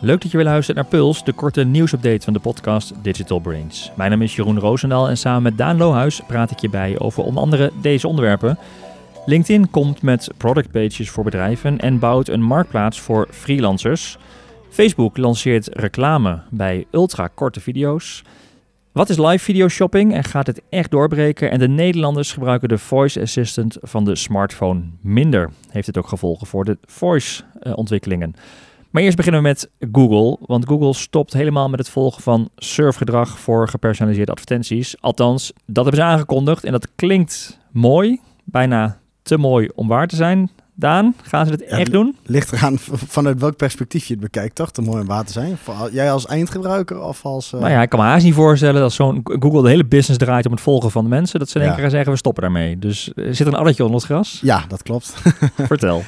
Leuk dat je weer luistert naar Puls, de korte nieuwsupdate van de podcast Digital Brains. Mijn naam is Jeroen Roosendaal en samen met Daan Lohuis praat ik je bij over onder andere deze onderwerpen. LinkedIn komt met product pages voor bedrijven en bouwt een marktplaats voor freelancers. Facebook lanceert reclame bij ultra korte video's. Wat is live video shopping en gaat het echt doorbreken? En de Nederlanders gebruiken de voice assistant van de smartphone minder. Heeft het ook gevolgen voor de voice uh, ontwikkelingen? Maar eerst beginnen we met Google, want Google stopt helemaal met het volgen van surfgedrag voor gepersonaliseerde advertenties. Althans, dat hebben ze aangekondigd en dat klinkt mooi, bijna te mooi om waar te zijn. Daan, gaan ze het echt doen? Ligt eraan vanuit welk perspectief je het bekijkt, toch? Te mooi waar te zijn. Jij als eindgebruiker of als... Uh... Nou ja, ik kan me haast niet voorstellen dat zo'n Google de hele business draait om het volgen van de mensen. Dat ze in één keer zeggen, we stoppen daarmee. Dus uh, zit er een addertje onder het gras? Ja, dat klopt. Vertel.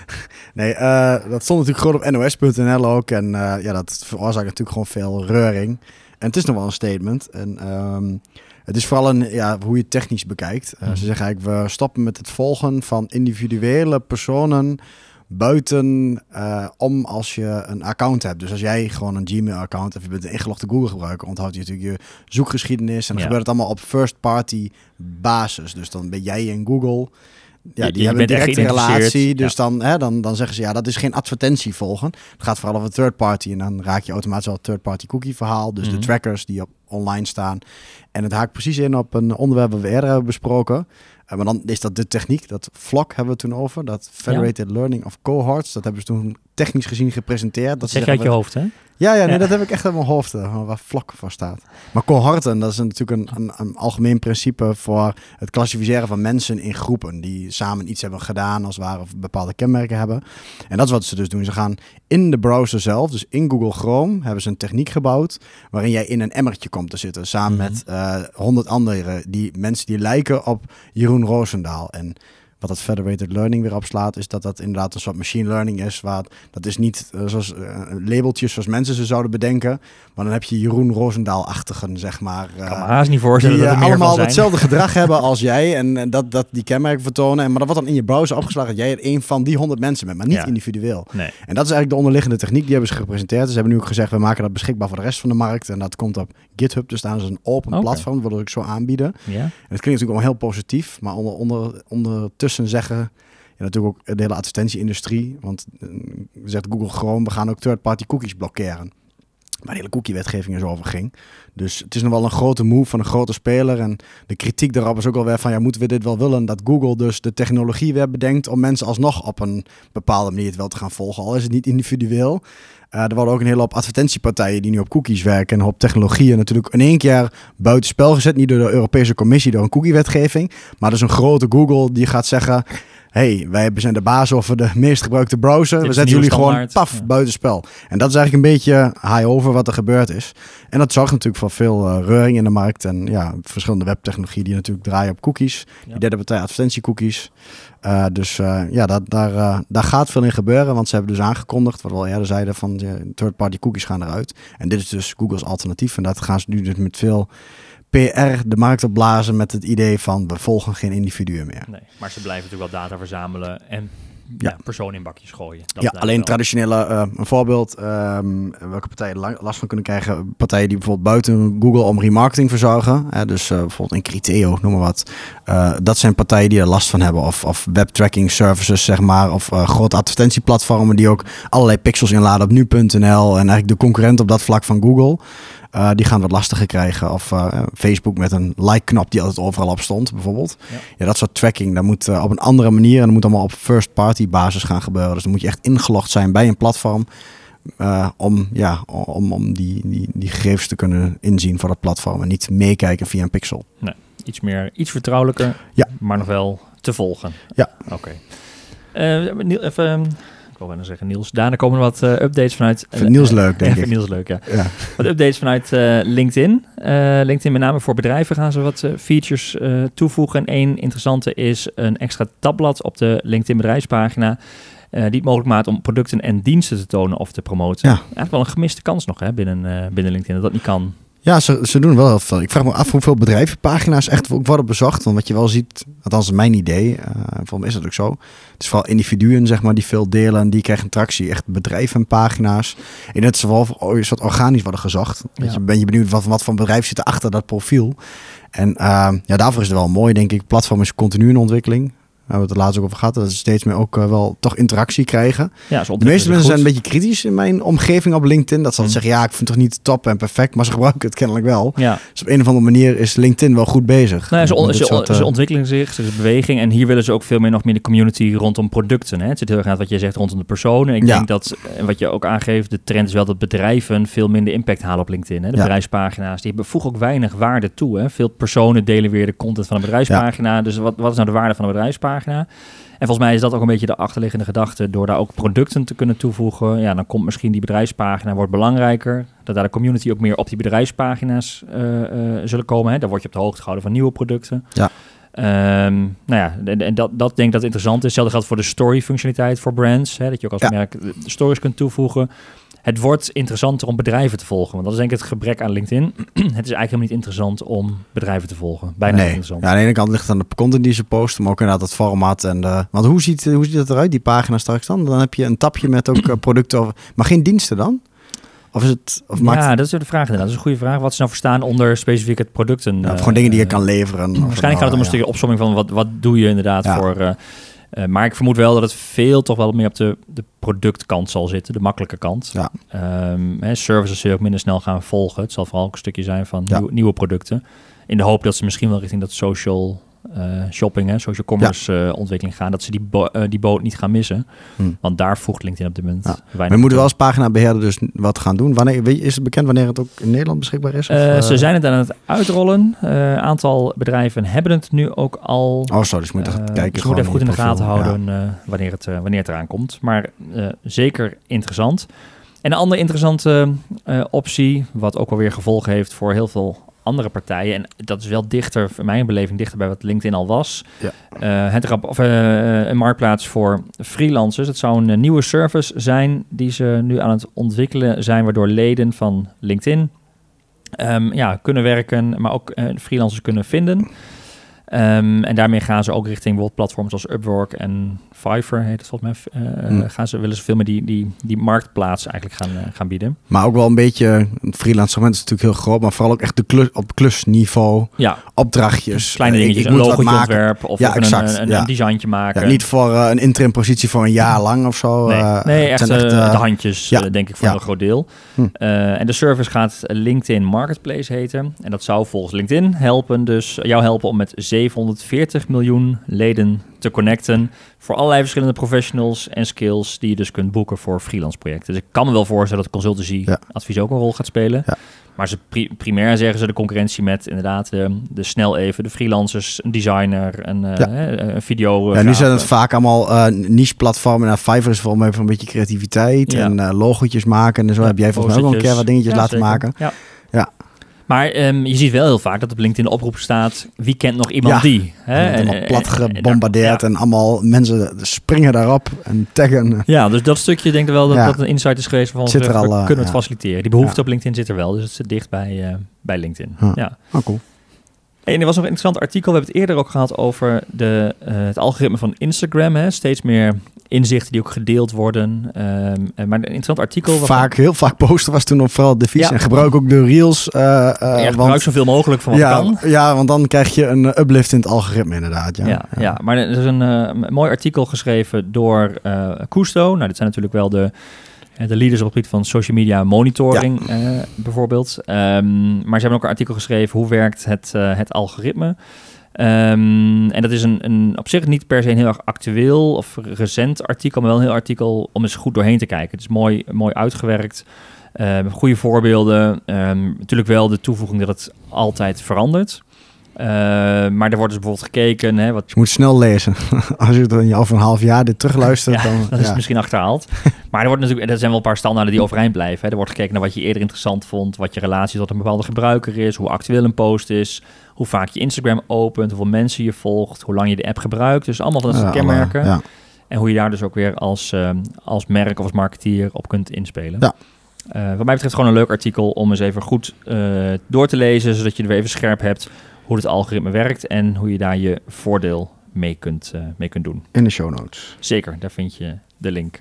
nee, uh, dat stond natuurlijk gewoon op nos.nl ook. En ja, dat veroorzaakt natuurlijk gewoon veel reuring. En het is nog wel een statement. En... Um, het is vooral een, ja, hoe je het technisch bekijkt. Uh, Ze zeggen eigenlijk, we stoppen met het volgen van individuele personen buiten uh, om als je een account hebt. Dus als jij gewoon een Gmail-account hebt, je bent een ingelogde Google-gebruiker, onthoudt je natuurlijk je zoekgeschiedenis. En dan gebeurt het allemaal op first-party basis. Dus dan ben jij in Google ja, die, hebben een directe relatie. Dus dan, hè, dan, dan zeggen ze, ja, dat is geen advertentie volgen. Het gaat vooral over third party. En dan raak je automatisch al het third party cookie verhaal. Dus de mhm. trackers die op online staan. En het haakt precies in op een onderwerp dat we eerder hebben besproken. Uh, maar dan is dat de techniek, dat VLOC hebben we toen over. Dat Federated Learning of Cohorts. Dat hebben ze toen technisch gezien gepresenteerd. Dat zeg je uit je hoofd, hè? Ja, ja, nee, dat heb ik echt uit mijn hoofd, uh, waar vlak voor staat. Maar cohorten, dat is natuurlijk een, een, een, algemeen principe voor het klassificeren van mensen in groepen die samen iets hebben gedaan, als het ware, of bepaalde kenmerken hebben. En dat is wat ze dus doen. Ze gaan in de browser zelf, dus in Google Chrome, hebben ze een techniek gebouwd waarin jij in een emmertje komt te zitten, samen mhm. met eh, honderd uh, andere die mensen die lijken op Jeroen Roosendaal. En wat dat federated learning weer opslaat, is dat dat inderdaad een soort machine learning is. Waar, dat is niet uh, zoals uh, labeltjes zoals mensen ze zouden bedenken. Maar dan heb je Jeroen Roosendaal-achtigen, zeg maar. Uh, kan me haast niet voorstellen die dat er allemaal hetzelfde gedrag hebben als jij. En, en, dat, dat die kenmerken vertonen. En, maar dat wordt dan in je browser opgeslagen dat jij er een van die honderd mensen bent, maar niet individueel. Nee. En dat is eigenlijk de onderliggende techniek. Die hebben ze gepresenteerd. Ze hebben nu ook gezegd, we maken dat beschikbaar voor de rest van de markt. En dat komt op GitHub te staan. Dat is een open okay. platform, waardoor ik zo aanbieden. Ja. En het klinkt natuurlijk allemaal heel positief. Maar onder, onder, ondertussen zeggen en natuurlijk ook de hele advertentie-industrie. Want uh, zegt Google Chrome, we gaan ook third-party cookies blokkeren. Maar de hele cookie-wetgeving is overging. Dus het is nog wel een grote move van een grote speler. En de kritiek daarop is ook alweer van, ja, moeten we dit wel willen? Dat Google dus de technologie weer bedenkt om mensen alsnog op een bepaalde manier het wel te gaan volgen. Al is het niet individueel. Uh, er worden ook een hele hoop advertentiepartijen die nu op cookies werken en op technologieën natuurlijk in één keer buitenspel gezet. Niet door de Europese Commissie, door een cookie-wetgeving. Maar dus een grote Google die gaat zeggen, hey, wij zijn de baas over de meest gebruikte browser. we zetten jullie gewoon paf ja. buitenspel. En dat is eigenlijk een beetje high over wat er gebeurd is. En dat zorgt natuurlijk voor veel uh, reuring in de markt. En ja, verschillende webtechnologieën die natuurlijk draaien op cookies. Ja. Die derde partij advertentiecookies. Uh, dus uh, ja, dat, daar, daar gaat veel in gebeuren. Want ze hebben dus aangekondigd, wat we al eerder zeiden, van third-party cookies gaan eruit. En dit is dus Google's alternatief. En dat gaan ze nu dus met veel PR de markt opblazen met het idee van we volgen geen individuen meer. Nee, maar ze blijven natuurlijk wel data verzamelen en ja. personen in bakjes gooien. Dat ja, alleen wel. traditionele, uh, een voorbeeld, um, welke partijen last van kunnen krijgen. Partijen die bijvoorbeeld buiten Google om remarketing verzorgen. Hè, dus uh, bijvoorbeeld in Criteo, noem maar wat. Uh, dat zijn partijen die er last van hebben. Of, of webtracking services, zeg maar. Of grote advertentieplatformen die ook allerlei pixels inladen op nu.nl. En eigenlijk de concurrent op dat vlak van Google. Uh, die gaan wat lastiger krijgen. Of uh, Facebook met een like-knop die altijd overal op stond, bijvoorbeeld. Ja, ja dat soort tracking, dat moet uh, op een andere manier en dat moet allemaal op first-party basis gaan gebeuren. Dus dan moet je echt ingelogd zijn bij een platform. om ja, om, om die, die, die gegevens te kunnen inzien voor dat platform en niet meekijken via een pixel. Nee, iets meer, iets vertrouwelijker, ja. maar nog wel te volgen. Ja. Oké. Okay. even wil bijna zeggen Niels. Daarna komen er wat uh, updates vanuit... Uh, Niels leuk, denk ik. Niels leuk, ja. ja. Wat updates vanuit uh, LinkedIn. LinkedIn met name voor bedrijven gaan ze wat features toevoegen. En één interessante is een extra tabblad op de LinkedIn bedrijfspagina... die het mogelijk maakt om producten en diensten te tonen of te promoten. Ja. Eigenlijk wel een gemiste kans nog hè, binnen, binnen LinkedIn, dat dat niet kan. Ja, ze, ze doen wel heel veel. Ik vraag me af hoeveel bedrijvenpagina's echt ook worden bezocht. Want wat je wel ziet, althans mijn idee, uh, volgens mij is dat ook zo. Het is vooral individuen zeg maar, die veel delen en die krijgen tractie. Echt bedrijvenpagina's. En het is wel dat organisch worden gezocht. Ja. je, ben je benieuwd wat, wat voor bedrijf zit er achter dat profiel. En uh, ja, daarvoor is het wel mooi, denk ik. Platform is continu in ontwikkeling we hebben het er laatst ook over gehad, dat ze steeds meer ook uh, wel toch interactie krijgen. Ja, de meeste mensen zijn een beetje kritisch in mijn omgeving op LinkedIn. Dat ze mm. zeggen, ja, ik vind het toch niet top en perfect, maar ze gebruiken het kennelijk wel. Ja. Dus op een of andere manier is LinkedIn wel goed bezig. Nou, ze, on ze, soort, ze, ontwikkelen zich, ze is beweging en hier willen ze ook veel meer nog meer de community rondom producten. Hè? Het zit heel erg aan wat je zegt rondom de personen. Ik denk dat, en wat je ook aangeeft, de trend is wel dat bedrijven veel minder impact halen op LinkedIn. Hè? De bedrijfspagina's, die voegen ook weinig waarde toe. Hè? Veel personen delen weer de content van een bedrijfspagina. Dus wat, wat is nou de waarde van een bedrijfspagina? En volgens mij is dat ook een beetje de achterliggende gedachte. Door daar ook producten te kunnen toevoegen, ja, dan komt misschien die bedrijfspagina wordt belangrijker. Dat daar de community ook meer op die bedrijfspagina's uh, uh, zullen komen. Hè. Daar word je op de hoogte gehouden van nieuwe producten. Ja. Um, nou ja, en, dat, dat denk ik dat interessant is. Hetzelfde geldt voor de story-functionaliteit voor brands. Hè, dat je ook als merk de stories kunt toevoegen het wordt interessanter om bedrijven te volgen. Want dat is denk ik het gebrek aan LinkedIn. het is eigenlijk helemaal niet interessant om bedrijven te volgen. Bijna nee. interessant. Ja, aan de ene kant ligt het aan de content die ze posten, maar ook inderdaad het format. En de, want hoe ziet, hoe ziet het eruit, die pagina straks dan? Dan heb je een tapje met ook eh, producten, maar geen diensten dan? Of is het, of maakt... Ja, dat is de vraag inderdaad. Dat is een goede vraag. Wat ze nou verstaan onder specifiek het producten? Ja, gewoon dingen die je eh, kan leveren. Waarschijnlijk gaat het om een stukje opsomming van wat, wat doe je inderdaad voor... Uh, uh, maar ik vermoed wel dat het veel toch wel meer op de, de productkant zal zitten, de makkelijke kant. Ja. Um, hè, services zullen ook minder snel gaan volgen. Het zal vooral ook een stukje zijn van nieuwe producten. In de hoop dat ze misschien wel richting dat social shopping, hè, social commerce ja. uh, ontwikkeling gaan, dat ze die, bo uh, die boot niet gaan missen. Hm. Want daar voegt LinkedIn op dit moment ja. weinig. We moeten wel als paginabeheerder dus wat gaan doen. Wanneer, is het bekend wanneer het ook in Nederland beschikbaar is? Of, ze zijn het aan het uitrollen. Een aantal bedrijven hebben het nu ook al. Oh, zo, dus moet je kijken. Dus moet even goed in de gaten houden wanneer, het, wanneer het eraan komt. Maar zeker interessant. En een andere interessante optie, wat ook alweer gevolgen heeft voor heel veel andere partijen. En dat is wel dichter, voor mijn beleving, dichter bij wat LinkedIn al was. Ja. Uh, het rap, of, uh, een marktplaats voor freelancers. Het zou een nieuwe service zijn die ze nu aan het ontwikkelen zijn, waardoor leden van LinkedIn um, ja, kunnen werken, maar ook uh, freelancers kunnen vinden. Um, en daarmee gaan ze ook richting bijvoorbeeld platforms als Upwork en Fiverr, heet het volgens mij, uh, gaan ze, willen ze veel meer die, die, die marktplaats eigenlijk gaan, uh, gaan bieden. Maar ook wel een beetje, een freelance segment is natuurlijk heel groot, maar vooral ook echt de klus, op klusniveau, ja. opdrachtjes. Kleine dingetjes, ik, ik een logo ontwerpen of, ja, exact, een, een, ja. een designtje maken. Ja, niet voor uh, een interim positie voor een jaar lang of zo. Nee, nee echt, echt de handjes, denk ik, voor een groot deel. Hm. en de service gaat LinkedIn Marketplace heten. En dat zou volgens LinkedIn helpen, dus jou helpen om met 740 miljoen leden te connecten voor allerlei verschillende professionals en skills die je dus kunt boeken voor freelance projecten. Dus ik kan me wel voorstellen dat consultancy advies ook een rol gaat spelen. Ja. Maar ze primair zeggen ze de concurrentie met inderdaad de, de snel even, de freelancers, een designer, een, uh, een video. Ja, nu zijn het vaak allemaal uh, niche platformen. Nou, Fiverr is volgens mij van een beetje creativiteit en uh, logotjes maken en zo. heb jij volgens mij ook een keer wat dingetjes laten maken. Ja. Maar um, je ziet wel heel vaak dat op LinkedIn oproep staat... wie kent nog iemand ja. die? Hè? Helemaal plat gebombardeerd en, allemaal mensen springen daarop en taggen. Ja, dus dat stukje denk ik wel dat dat een insight is geweest... van zit er al, kunnen we het faciliteren. Die behoefte op LinkedIn zit er wel, dus het zit dicht bij, bij LinkedIn. Ja, oh, cool. En er was nog een interessant artikel. We hebben het eerder ook gehad over de, uh, het algoritme van Instagram. Hè? Steeds meer inzichten die ook gedeeld worden. Um, maar een interessant artikel. Vaak, heel vaak posten was toen op vooral de vies. En gebruik ook de reels. Uh, uh, ja, gebruik zoveel mogelijk van wat ja, kan. Ja, want dan krijg je een uplift in het algoritme inderdaad. Ja, ja, ja. maar er is een mooi artikel geschreven door Cousteau. Nou, dit zijn natuurlijk wel de de leaders op het gebied van social media monitoring ja. bijvoorbeeld. Um, maar ze hebben ook een artikel geschreven hoe werkt het, uh, het algoritme. Um, en dat is een, een, op zich niet per se een heel erg actueel of recent artikel, maar wel een heel artikel om eens goed doorheen te kijken. Het is mooi, mooi uitgewerkt, goede voorbeelden. Um, natuurlijk wel de toevoeging dat het altijd verandert. Uh, maar er wordt dus bijvoorbeeld gekeken. Hè, wat... Je moet snel lezen. Als je het in over een half jaar dit terugluistert, ja, dan. Dat is misschien achterhaald. maar er, wordt natuurlijk, er zijn wel een paar standaarden die overeind blijven. Hè. Er wordt gekeken naar wat je eerder interessant vond, wat je relatie tot een bepaalde gebruiker is, hoe actueel een post is, hoe vaak je Instagram opent, hoeveel mensen je volgt, hoe lang je de app gebruikt. Dus allemaal van dat soort kenmerken. En hoe je daar dus ook weer als, uh, als merk of als marketeer op kunt inspelen. Ja. wat mij betreft gewoon een leuk artikel om eens even goed door te lezen, zodat je er weer even scherp hebt hoe het algoritme werkt en hoe je daar je voordeel mee kunt, mee kunt doen. In de show notes. Zeker, daar vind je de link.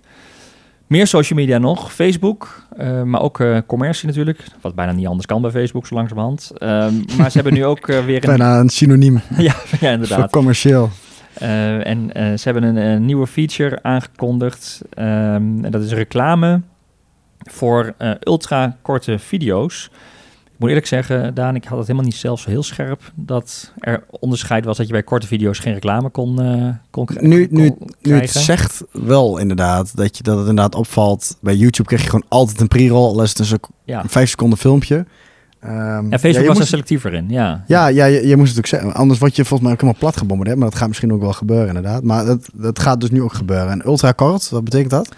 Meer social media nog. Facebook, uh, maar ook uh, commercie natuurlijk. Wat bijna niet anders kan bij Facebook, zo langzamerhand. Uh, maar ze hebben nu ook weer een... Bijna een synoniem. ja, ja, inderdaad. Voor commercieel. en ze hebben een, een, nieuwe feature aangekondigd. Um, en dat is reclame voor ultra korte video's moet eerlijk zeggen, Daan, ik had het helemaal niet zelf zo heel scherp dat er onderscheid was dat je bij korte video's geen reclame kon, uh, kon, nu, nu, nu het zegt wel inderdaad dat, je, dat het inderdaad opvalt. Bij YouTube krijg je gewoon altijd een pre-roll, al is het een, ja. vijf seconden filmpje. Um, en Facebook was er selectiever in, ja. Ja, ja je, je, moest het ook zeggen. Anders word je volgens mij ook helemaal plat gebombardeerd. Maar dat gaat misschien ook wel gebeuren inderdaad. Maar dat, dat gaat dus nu ook gebeuren. En ultra kort, wat betekent dat?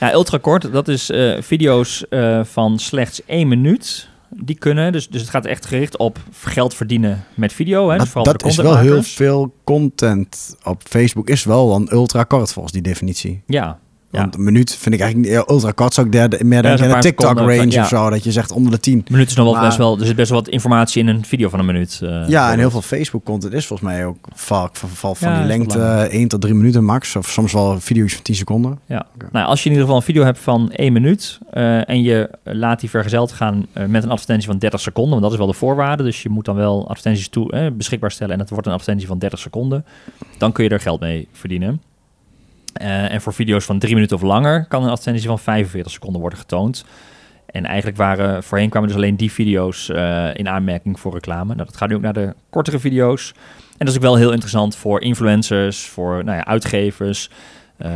Ja, ultra kort, dat is uh, video's uh, van slechts één minuut die kunnen. Dus, dus het gaat echt gericht op geld verdienen met video. Hè? Dus dat is wel heel veel content op Facebook. Is wel dan ultra kort volgens die definitie. Ja, want een minuut vind ik eigenlijk ultra kort. Zou ik derde, meer dan ja, een TikTok-range of zo. Dat je zegt onder de 10. Een minuut is nog wel best wel... Er zit best wel wat informatie in een video van een minuut. Uh, ja, en heel veel Facebook-content is volgens mij ook vaak van, van die lengte 1 tot 3 minuten max. Of soms wel video's van 10 seconden. Ja. Nou, als je in ieder geval een video hebt van 1 minuut... Uh, en je laat die vergezeld gaan uh, met een advertentie van 30 seconden... want dat is wel de voorwaarde. Dus je moet dan wel advertenties toe, beschikbaar stellen... en dat wordt een advertentie van 30 seconden. Dan kun je er geld mee verdienen. Uh, en voor video's van drie minuten of langer kan een advertentie van 45 seconden worden getoond. En eigenlijk waren voorheen kwamen dus alleen die video's uh, in aanmerking voor reclame. Nou, dat gaat nu ook naar de kortere video's. En dat is ook wel heel interessant voor influencers, voor nou ja, uitgevers, uh,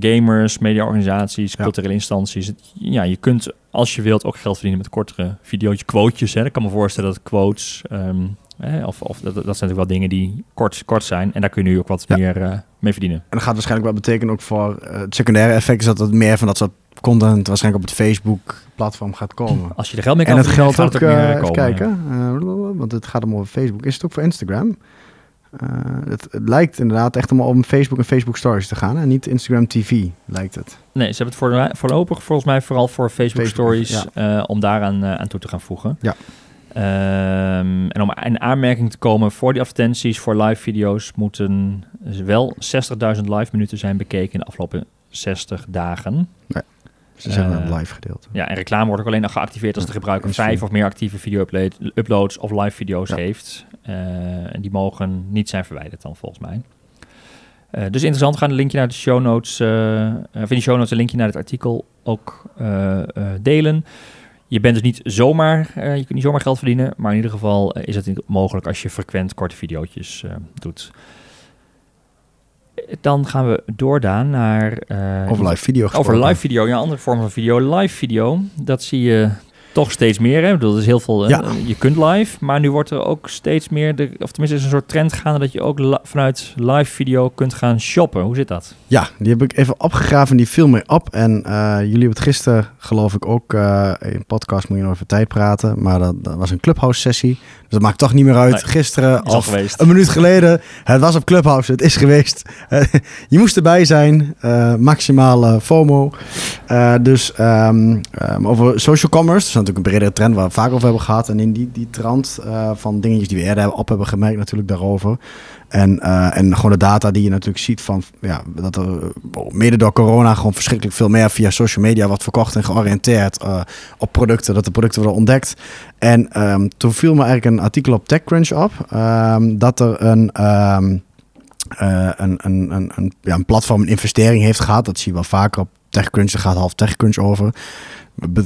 gamers, mediaorganisaties, ja. culturele instanties. Ja, je kunt als je wilt ook geld verdienen met kortere video's, quotejes. Hè. Ik kan me voorstellen dat quotes um, of, of dat, dat, zijn natuurlijk wel dingen die kort, kort zijn. En daar kun je nu ook wat meer uh, mee verdienen. En dat gaat waarschijnlijk wel betekenen ook voor uh, het secundaire effect... is dat het meer van dat soort content waarschijnlijk op het Facebook-platform gaat komen. Als je er geld mee kan En het geldt ook, ook uh, even kijken, want het gaat om over Facebook. Is het ook voor Instagram? Het, het, lijkt inderdaad echt om op Facebook en Facebook Stories te gaan en niet Instagram TV, lijkt het. Nee, ze hebben het voor, voorlopig volgens mij vooral voor Facebook, Stories om daaraan aan toe te gaan voegen. Ja. Um, en om in aanmerking te komen voor die advertenties, voor live video's, moeten wel 60.000 live minuten zijn bekeken in de afgelopen 60 dagen. Nee, ze zijn uh, live gedeeld. Ja, en reclame wordt ook alleen nog geactiveerd als de gebruiker vijf of meer actieve video-uploads of live video's heeft. Uh, en die mogen niet zijn verwijderd dan volgens mij. Uh, dus interessant, gaan een linkje naar de show notes, uh, in de show notes een linkje naar het artikel ook delen. Je bent dus niet zomaar, uh, je kunt niet zomaar geld verdienen, maar in ieder geval uh, is het mogelijk als je frequent korte video's uh, doet. Dan gaan we doordaan naar... over live video gesproken. Over live video, ja, andere vorm van video. Live video, dat zie je toch steeds meer. Hè? Dat is heel veel. Ja. je kunt live, maar nu wordt er ook steeds meer, de, of tenminste is een soort trend gaande dat je ook vanuit live video kunt gaan shoppen. Hoe zit dat? Ja, die heb ik even opgegraven. Die viel mee op. En uh, jullie hebben het gisteren, geloof ik, ook uh, in podcast moet je nog even tijd praten. Maar dat, dat was een clubhouse sessie. Dus dat maakt toch niet meer uit. Gisteren of een minuut geleden. Het was op Clubhouse. Het is geweest. je moest erbij zijn. Maximale FOMO. dus um, um, over social commerce. Dus natuurlijk een bredere trend waar we vaak over hebben gehad. En in die, die trant uh, van dingetjes die we eerder op hebben gemerkt natuurlijk daarover. En, uh, en gewoon de data die je natuurlijk ziet van ja, dat er oh, mede door corona gewoon verschrikkelijk veel meer via social media wordt verkocht en georiënteerd op producten, dat de producten worden ontdekt. En um, toen viel me eigenlijk een artikel op TechCrunch op um, dat er een, uh, een, een, een, een, ja, een platform investering heeft gehad. Dat zie je wel vaker op TechCrunch, er gaat half TechCrunch over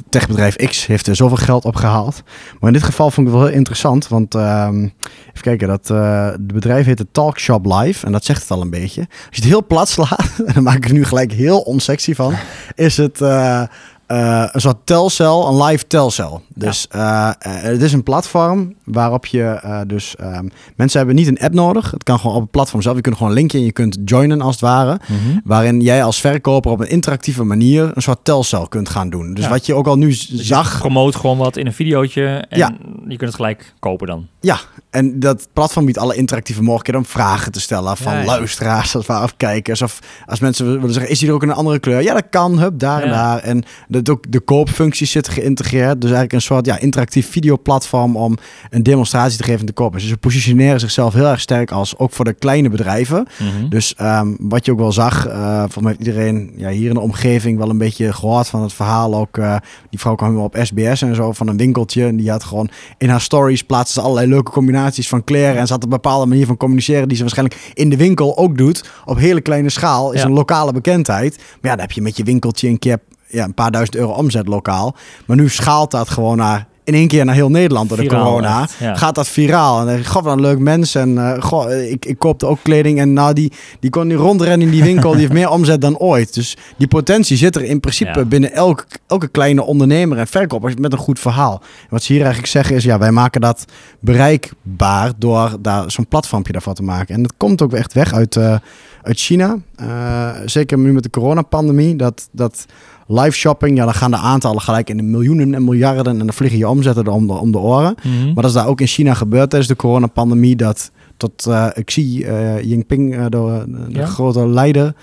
techbedrijf X heeft er zoveel geld opgehaald. Maar in dit geval vond ik het wel heel interessant. Want uh, even kijken, dat, uh, het bedrijf heet Talkshop Live. En dat zegt het al een beetje. Als je het heel plat slaat, en dan maak ik er nu gelijk heel onsexy van. Is het uh, uh, een soort telcel, een live telcel. Dus eh, eh, het is een platform waarop je eh, dus... ehm, mensen hebben niet een app nodig. Het kan gewoon op het platform zelf. Je kunt gewoon een linkje en je kunt joinen als het ware. Mhm. Waarin jij als verkoper op een interactieve manier een soort telcel kunt gaan doen. Dus Ja. wat je ook al nu Dus zag... promoot gewoon wat in een videootje en Ja. je kunt het gelijk kopen dan. Ja, en dat platform biedt alle interactieve mogelijkheden om vragen te stellen van luisteraars als of kijkers. Of als mensen willen zeggen, is die er ook een andere kleur? Ja, dat kan, hup, daar en daar. En de, ook de koopfuncties zitten geïntegreerd. Dus eigenlijk een soort ja, interactief videoplatform om een demonstratie te geven in de. Dus ze positioneren zichzelf heel erg sterk als ook voor de kleine bedrijven. Mhm. Dus ehm, wat je ook wel zag, eh voor mij heeft iedereen ja, hier in de omgeving wel een beetje gehoord van het verhaal. Ook eh, die vrouw kwam op SBS en zo van een winkeltje. En die had gewoon in haar stories plaatste ze allerlei leuke combinaties van kleren. En ze had een bepaalde manier van communiceren die ze waarschijnlijk in de winkel ook doet. Op hele kleine schaal. Is Ja. een lokale bekendheid. Maar ja, dan heb je met je winkeltje een keer ja, een paar duizend euro omzet lokaal. Maar nu schaalt dat gewoon naar in één keer naar heel Nederland door de Viraal corona. echt, ja. Gaat dat viraal. En dan ik, god, wat een leuk mens. En eh, goh, ik, ik koopte ook kleding. En nou, die, die kon nu rondrennen in die winkel. Die heeft meer omzet dan ooit. Dus die potentie zit er in principe Ja. binnen elke, elke kleine ondernemer en verkoper met een goed verhaal. En wat ze hier eigenlijk zeggen is, ja, wij maken dat bereikbaar door daar zo'n platformpje daarvan te maken. En dat komt ook echt weg uit, eh, uit China. Eh, zeker nu met de coronapandemie. Dat, dat live shopping, ja, dan gaan de aantallen gelijk in de miljoenen en miljarden. En dan vliegen je omzetten er om de, om de oren. Mhm. Maar dat is daar ook in China gebeurd tijdens de coronapandemie. Dat tot uh, Xi Jinping, uh, de, de Ja. grote leider,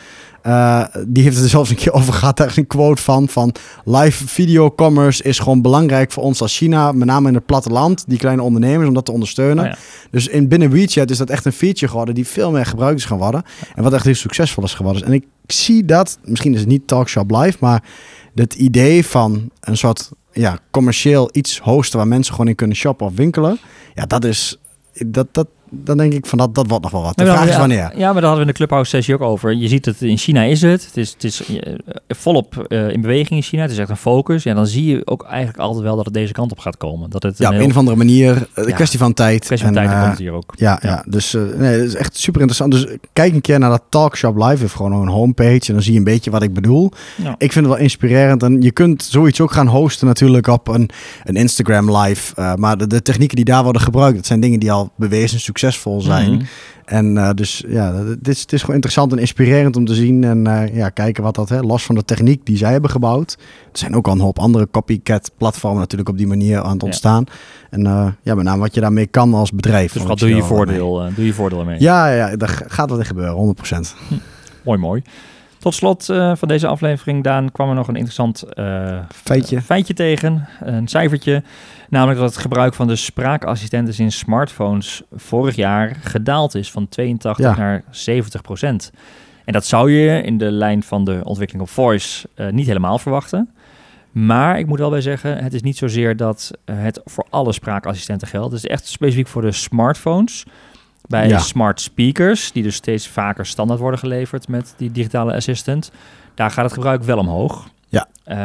uh, die heeft het er zelfs een keer over gehad. Daar is een quote van, van live videocommerce is gewoon belangrijk voor ons als China. Met name in het platteland, die kleine ondernemers, om dat te ondersteunen. Oh ja. Dus in, binnen WeChat is dat echt een feature geworden die veel meer gebruikt is geworden. En wat echt heel succesvol is geworden. En ik zie dat, misschien is het niet Talkshop Live, maar het idee van een soort ja, commercieel iets hosten waar mensen gewoon in kunnen shoppen of winkelen. Ja, dat is, dat, dat, dan denk ik van dat, dat wordt nog wel wat. De maar vraag is wanneer. Ja, maar daar hadden we in de Clubhouse sessie ook over. Je ziet het, in China is het. Het is, het is eh, volop eh, in beweging in China. Het is echt een focus. Ja, dan zie je ook eigenlijk altijd wel dat het deze kant op gaat komen. Dat het Ja, op heel een of andere manier. eh, Een Ja. kwestie van tijd. kwestie van En, tijd komt hier ook. Ja, ja. Dus nee, dat is echt super interessant. Dus kijk een keer naar dat Talkshop Live. Heeft gewoon een homepage en dan zie je een beetje wat ik bedoel. Ik vind het wel inspirerend. En je kunt zoiets ook gaan hosten natuurlijk op een, een Instagram Live. Maar de, de technieken die daar worden gebruikt, dat zijn dingen die al bewezen succesvol zijn. Mhm. En eh, dus ja, het is, het is gewoon interessant en inspirerend om te zien. En eh, ja, kijken wat dat, hè, los van de techniek die zij hebben gebouwd. Er zijn ook al een hoop andere copycat platformen natuurlijk op die manier aan het Ja. ontstaan. En eh, ja, met name wat je daarmee kan als bedrijf. Dus wat doe je voordeel, doe je voordeel mee. Ja, ja, daar gaat wat in gebeuren, 100%. Mooi, mooi. Tot slot eh, van deze aflevering, Daan, kwam er nog een interessant eh, Feitje. eh, feitje tegen. Een cijfertje. Namelijk dat het gebruik van de spraakassistenten in smartphones vorig jaar gedaald is van 82 Ja. naar 70 procent. En dat zou je in de lijn van de ontwikkeling op voice niet helemaal verwachten. Maar ik moet wel bij zeggen, het is niet zozeer dat het voor alle spraakassistenten geldt. Het is echt specifiek voor de smartphones. Bij Ja. smart speakers, die dus steeds vaker standaard worden geleverd met die digitale assistant. Daar gaat het gebruik wel omhoog. Ja. Ehm,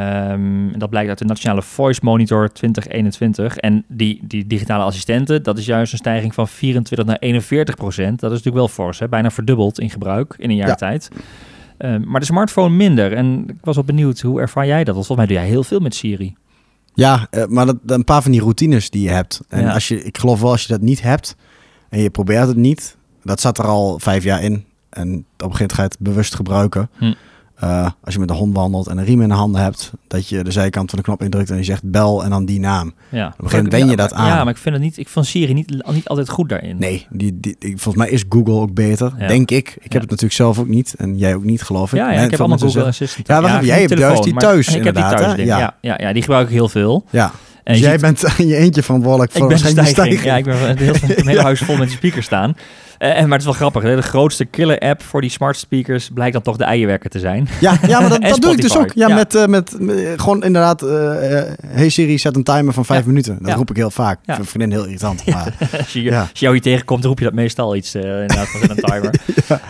en dat blijkt uit de Nationale Voice Monitor 2021. En die, die digitale assistenten, dat is juist een stijging van 24 naar 41 procent. Dat is natuurlijk wel fors, hè? bijna verdubbeld in gebruik in een jaar Ja. tijd. Ehm, maar de smartphone minder. En ik was wel benieuwd, hoe ervaar jij dat? Want volgens mij doe jij heel veel met Siri. Ja, eh, maar dat, een paar van die routines die je hebt. En Ja. als je, ik geloof wel als je dat niet hebt en je probeert het niet, dat zat er al vijf jaar in. En op een gegeven moment ga je het bewust gebruiken. Hm. Eh, als je met de hond wandelt en een riem in de handen hebt, dat je de zijkant van de knop indrukt en je zegt bel en dan die naam. Ja. een gegeven moment wen je dat aan. Ja, maar ik vind het niet, ik vond Siri niet, niet altijd goed daarin. Nee, die, die, volgens mij is Google ook beter, Ja. denk ik. Ik heb het natuurlijk zelf ook niet en jij ook niet, geloof ik. Ja, ik heb allemaal Google Assistant. Ja, jij heb hebt juist die thuis, Ik heb die inderdaad, thuis. Ja. Ja, ja, die gebruik ik heel veel. Ja, En dus jij ziet- bent in je eentje verantwoordelijk voor ik ben die stijging. Ja, ik ben een heel, een hele huis vol met die speakers staan. Eh, en maar het is wel grappig. Hè? De grootste killer app voor die smart speakers blijkt dan toch de eierwerker te zijn. Ja, ja maar dat, dat doe ik dus ook. Ja, Ja. Met, eh, met, met- gewoon inderdaad, eh, eh, hey Siri, zet een timer van vijf Ja. minuten. Dat Ja. roep ik heel vaak. Ja. Ik vind vriendin heel irritant. Maar, als, je, als je jou hier tegenkomt, roep je dat meestal iets eh inderdaad van een timer.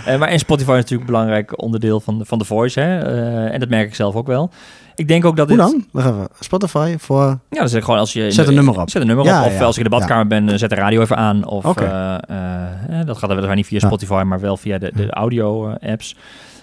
Eh, maar en Spotify is natuurlijk een belangrijk onderdeel van de, van de voice. Hè? Eh, en dat merk ik zelf ook wel. Ik denk ook dat hoe dit... dan? Wacht even. Spotify voor... Ja, dat is gewoon als je... Zet een nummer op. Zet een nummer Ja, op. Of ja, als ik in de badkamer ben, eh, zet de radio even aan. Of eh, eh, dat gaat dan weliswaar niet via Ja. Spotify, maar wel via de, de audio-apps.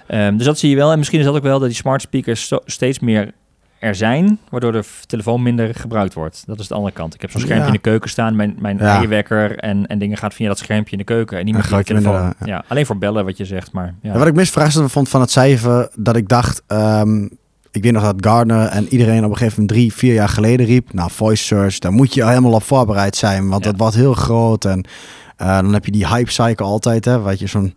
Ehm, dus dat zie je wel. En misschien is dat ook wel dat die smart speakers steeds meer er zijn, waardoor de telefoon minder gebruikt wordt. Dat is de andere kant. Ik heb zo'n schermpje Ja. in de keuken staan, mijn, mijn Ja. eierwekker en, en dingen gaat via dat schermpje in de keuken en niet meer via de telefoon. minder, ja. alleen voor bellen wat je zegt, maar ja. Ja, wat ik verrassend vond van het cijfer, dat ik dacht... ehm, ik weet nog dat Gardner en iedereen op een gegeven moment drie, vier jaar geleden riep... Nou, voice search, daar moet je helemaal op voorbereid zijn. Want Ja. dat wordt heel groot. En eh, dan heb je die hype cycle altijd, hè. Wat je zo'n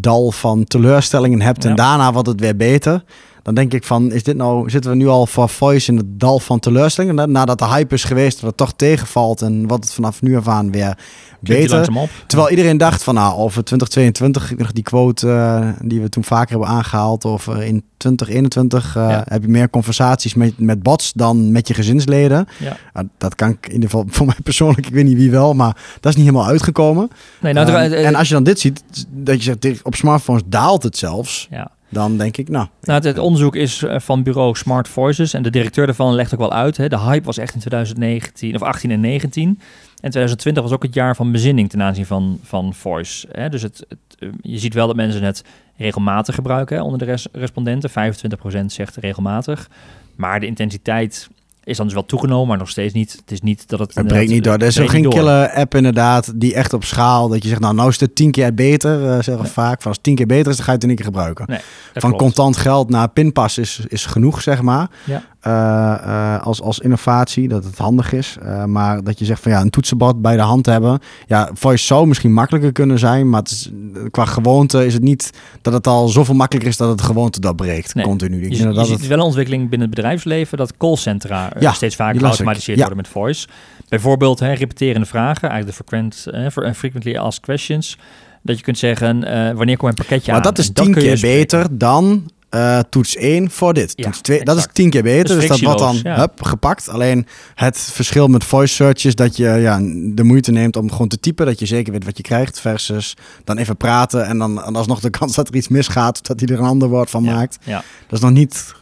dal van teleurstellingen hebt. Ja. En daarna wordt het weer beter. Dan denk ik van, is dit nou, zitten we nu al voor voice in het dal van teleurstellingen? Na- Nadat de hype is geweest, dat het toch tegenvalt. En wat het vanaf nu af aan weer beter. Terwijl iedereen dacht van nou, over 2022, ik weet nog die quote eh, die we toen vaker hebben aangehaald, of in 2021 eh, Ja. heb je meer conversaties met, met bots dan met je gezinsleden. Ja. Ah, dat kan ik in ieder geval voor mij persoonlijk, ik weet niet wie wel, maar dat is niet helemaal uitgekomen. Nee, nou, Ehm, eh, en als je dan dit ziet, dat je zegt op smartphones daalt het zelfs, ja. Dan denk ik nou, Nou, het, onderzoek is eh, van bureau Smart Voices en de directeur daarvan legt ook wel uit. Hè, de hype was echt in 2019 of 18 en 19. En 2020 was ook het jaar van bezinning ten aanzien van, van voice. Hè. Dus het, het, eh, je ziet wel dat mensen het regelmatig gebruiken hè, onder de res- respondenten. 25% zegt regelmatig. Maar de intensiteit is dan dus wel toegenomen, maar nog steeds niet. Het is niet dat het... het breekt niet door. Er is ook geen killer app inderdaad, die echt op schaal, dat je zegt nou, nou is het tien keer beter, eh, zeggen Nee. vaak. Van als het tien keer beter is, dan ga je het in één keer gebruiken. Van klopt. contant geld naar pinpas is, is genoeg, zeg maar. Ja. Eh, eh, als, als innovatie, dat het handig is. Eh, maar dat je zegt van ja, een toetsenbord bij de hand hebben. Ja, voice zou misschien makkelijker kunnen zijn. Maar het is, qua gewoonte is het niet dat het al zoveel makkelijker is dat het gewoonte doorbreekt. Nee. Continu. Ik Je, dat dat ziet het- wel een ontwikkeling binnen het bedrijfsleven dat callcentra Ja, steeds vaker geautomatiseerd Ja. worden met voice. Bijvoorbeeld hè, repeterende vragen, eigenlijk de frequent, eh, fre- frequently asked questions. Dat je kunt zeggen, eh, wanneer komt een pakketje maar aan? dat is En tien keer beter dan eh, toets 1 voor dit. Ja, toets 2, dat is exact. tien keer beter. Dus Dus, dat wordt dan ja. hup, gepakt. Alleen het verschil met voice search is dat je ja, de moeite neemt om gewoon te typen. Dat je zeker weet wat je krijgt. Versus dan even praten. En dan en alsnog de kans dat er iets misgaat. Dat hij er een ander woord van Ja, maakt. Dat is nog niet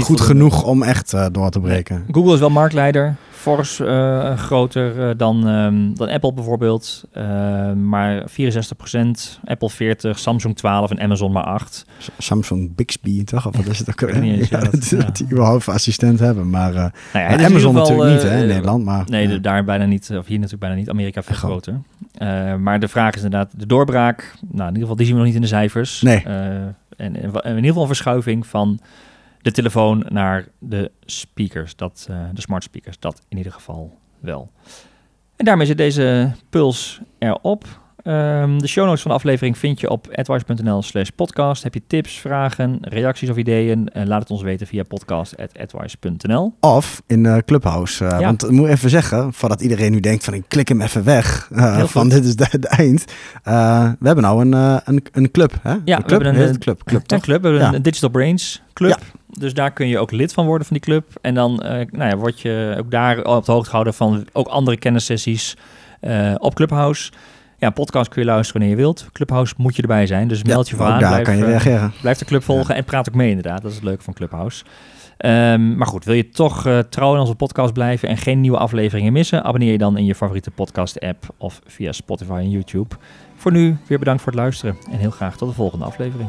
goed genoeg om echt eh, door te breken. Google is wel marktleider, fors eh, groter eh, dan, ehm, dan Apple bijvoorbeeld. Maar 64%, Apple 40, Samsung 12 en Amazon maar 8. S- Samsung Bixby, toch? Of wat is het ook? weet niet eens, ja, Ja, dat- dat, ja. dat die überhaupt assistent hebben. Maar Nou Amazon geval, natuurlijk niet hè, in Nederland. Maar, Nee, daar bijna niet, of hier natuurlijk bijna niet. Amerika veel groter. Maar de vraag is inderdaad, de doorbraak, nou in ieder geval die zien we nog niet in de cijfers. Nee. En, en in ieder geval een verschuiving van de telefoon naar de speakers, dat, eh, de smart speakers, dat in ieder geval wel. En daarmee zit deze puls erop. Ehm, de show notes van de aflevering vind je op advice.nl slash podcast. Heb je tips, vragen, reacties of ideeën? Eh, laat het ons weten via podcast.advice.nl. Of in eh, Clubhouse. Ja. Want ik moet even zeggen, voordat iedereen nu denkt van ik klik hem even weg. van dit is de- het eind. We hebben nou een, een, een club. Hè? Ja, een we club. hebben een- het club. club Een toch? club, we hebben Ja. een Digital Brains club. Ja. Dus daar kun je ook lid van worden van die club. En dan eh, nou ja, word je ook daar op de hoogte gehouden van ook andere kennissessies eh, op Clubhouse. Ja, podcast kun je luisteren wanneer je wilt. Clubhouse moet je erbij zijn. Dus meld je Ja, voor aan. daar Blijf, kan je eh, reageren. blijf de club volgen en praat ook mee inderdaad. Dat is het leuke van Clubhouse. Ehm, maar goed, wil je toch eh, trouw in onze podcast blijven en geen nieuwe afleveringen missen? Abonneer je dan in je favoriete podcast app of via Spotify en YouTube. Voor nu weer bedankt voor het luisteren en heel graag tot de volgende aflevering.